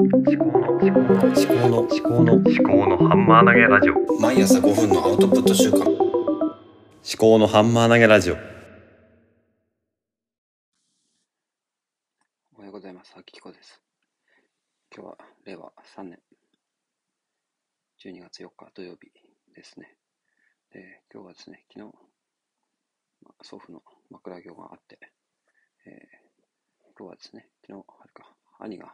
思考の思考の思考の思考の思考のハンマー投げラジオ毎朝5分のアウトプット週間思考のハンマー投げラジオおはようございます。秋彦です。今日は令和3年12月4日土曜日ですね。で今日はですね、昨日、まあ祖父の枕業があって、えー今日はですね、昨日、あれか、兄が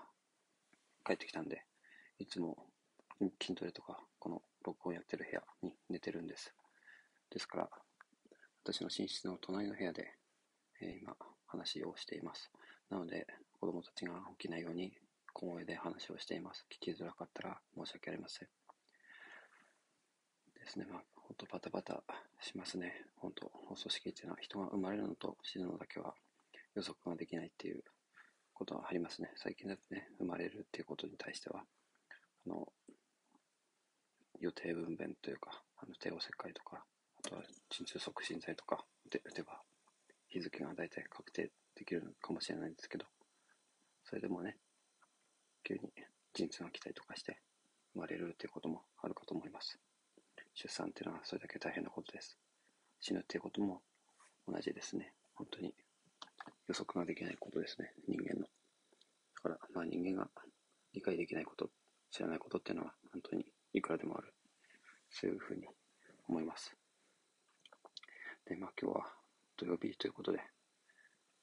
帰ってきたんで、いつも筋トレとか、この録音やってる部屋に寝てるんです。ですから、私の寝室の隣の部屋で、えー今、話をしています。なので、子供たちが起きないように小声で話をしています。聞きづらかったら申し訳ありません。ですね、まあ、ほんとバタバタしますね。本当放送式っていうのは人が生まれるのと死ぬのだけは予測ができないっていうことはありますね。最近だとね、生まれるっていうことに対しては、あの、予定分娩というか、あの帝王切開とか、あとは鎮痛促進剤とかで打てば、日付が大体確定できるかもしれないんですけど、それでもね、急に陣痛が来たりとかして生まれるっていうこともあるかと思います。出産っていうのはそれだけ大変なことです。死ぬっていうことも同じですね。本当に予測ができないことですね、人間の。だから、まあ人間が理解できないこと、知らないことっていうのは本当にいくらでもある。そういうふうに思います。で、まあ今日は土曜日ということで、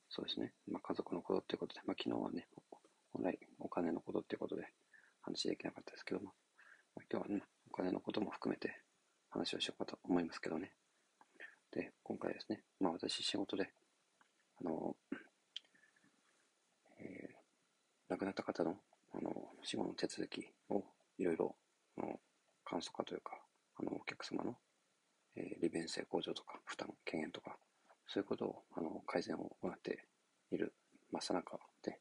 そうですね。まあ、家族のことっていうことで、まあ、昨日はね、本来お金のことっていうことで話できなかったですけども、まあ、今日はね、お金のことも含めて話をしようかと思いますけどね。で、今回ですね、まあ私仕事で、あの、えー亡くなった方の、あの、死後の手続きをいろいろ、簡素化というか、あの、お客様の、えー利便性向上とか、負担軽減とか、そういうことを、あの、改善を行っている真っ最中で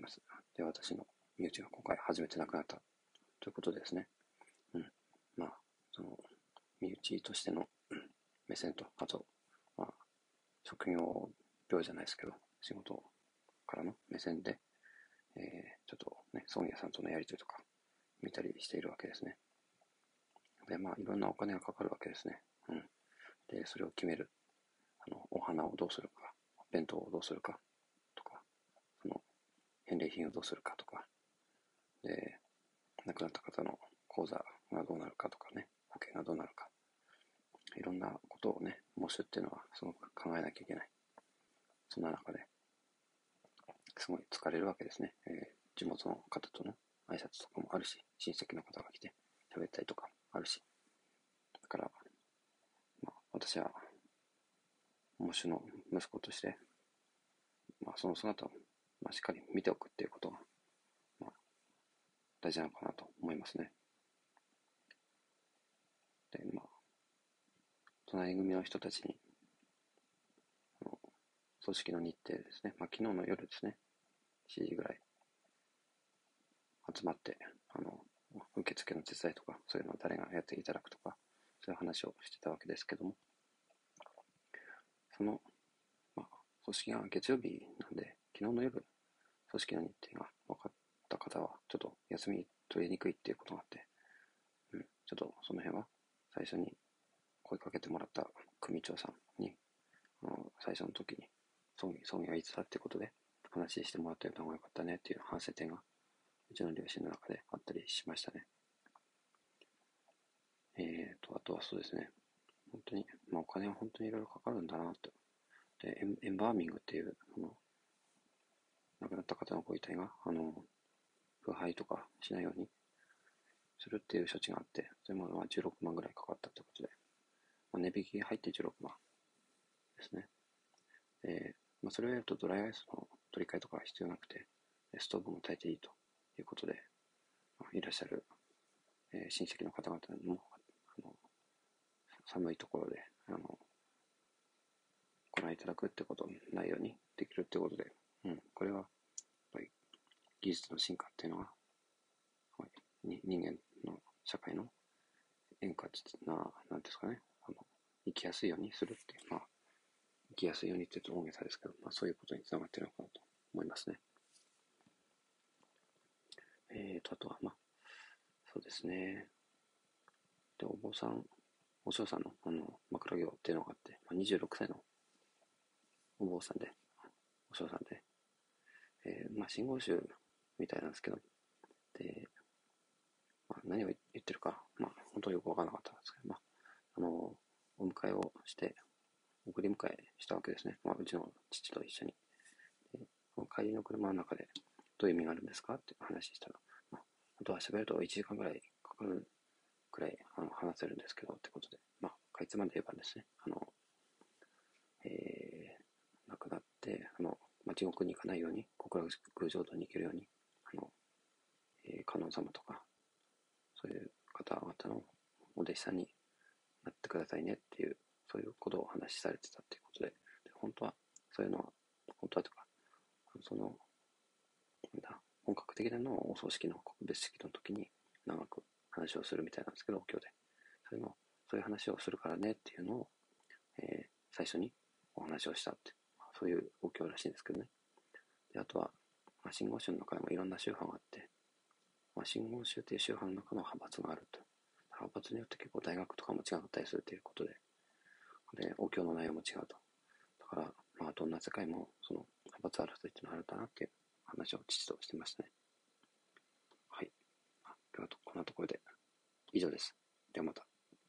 ます。で、私の身内が今回初めて亡くなったということですね。うん。まあ、その、身内としての目線と、あと、まあ、職業病じゃないですけど、仕事からの目線で、えーちょっとね、葬儀屋さんとのやりとりとか見たりしているわけですね。で、まあ、いろんなお金がかかるわけですね。うん。で、それを決める。あの、お花をどうするか、弁当をどうするかとか、その、返礼品をどうするかとか、で、亡くなった方の口座がどうなるかとかね、保険がどうなるか、いろんなことをね、模試っていうのはすごく考えなきゃいけない。そんな中で、すごい疲れるわけですね。えー地元の方との挨拶とかもあるし、親戚の方が来て喋ったりとかあるし、だから、まあ、私は、喪主の息子として、まあ、その姿を、まあ、しっかり見ておくっていうことが、まあ、大事なのかなと思いますね。で、まあ、隣組の人たちに、あの組織の日程ですね、まあ、昨日の夜ですね、7時ぐらい、集まって、あの、受付の手伝いとか、そういうのを誰がやっていただくとか、そういう話をしてたわけですけども、その、まあ、組織が月曜日なんで、昨日の夜、組織の日程が分かった方は、ちょっと休み取りにくいっていうことがあって、うん、ちょっとその辺は、最初に声かけてもらった組長さんに、あの最初の時に、葬儀、葬儀はいつだってことで、話してもらった方がよかったねっていう反省点が、うちの両親の中であったりしましたね。えーと、あとはそうですね。本当に、まあお金は本当にいろいろかかるんだなと。で、エンエンバーミングっていう、あの、亡くなった方のご遺体が、あの、腐敗とかしないようにするっていう処置があって、それもまあ16万ぐらいかかったということで、まあ、値引き入って16万ですね。で、まあ、それをやるとドライアイスの取り替えとか必要なくて、ストーブも炊いていいということで、いらっしゃる、えー親戚の方々にも、あの寒いところで、あの、ご覧いただくってことないようにできるってことで、うん、これは、やっぱり技術の進化っていうのは、はいに人間の社会の円滑な、なんですかね、あの、生きやすいようにするっていう、まあ、生きやすいようにって言うと大げさですけど、まあそういうことにつながってるのかなと思いますね。ええーと、あとは、まあ、そうですね。で、お坊さん、お嬢さんの、あの、枕業っていうのがあって、まあ、26歳のお坊さんで、お嬢さんで、えー、まあ、信号集みたいなんですけど、で、まあ、何を言ってるか、まあ、本当によくわからなかったんですけど、まあ、あの、お迎えをして、送り迎えしたわけですね。まあ、うちの父と一緒に。帰りの車の中で、どういう意味があるんですか？って話したら、まあ、あとは喋ると1時間ぐらいかかるくらいあの話せるんですけど、ってことで、まあ、かいつまんで言えばですね、あの、えー、亡くなって、あの、まあ、地獄に行かないように、極楽浄土に行けるように、あの、えー、観音様とか、そういう方々のお弟子さんになってくださいねっていう、そういうことをお話しされてたっていうことで、で本当は、そういうのは、本当はとか、その、本格的なのをお葬式の告別式の時に長く話をするみたいなんですけど、お経で。それの、そういう話をするからねっていうのを、えー最初にお話をしたって、まあそういうお経らしいんですけどね。で、あとは、まあ、信号宗の中にもいろんな宗派があって、まあ、信号宗っていう宗派の中の派閥があると。派閥によって結構大学とかも違ったりするということで、で、お経の内容も違うと。だから、まあ、どんな世界も、その、派閥争いっていうのがあるんだなっていう話を父としてましたね。はい。今日はこんなところで以上です。ではまた。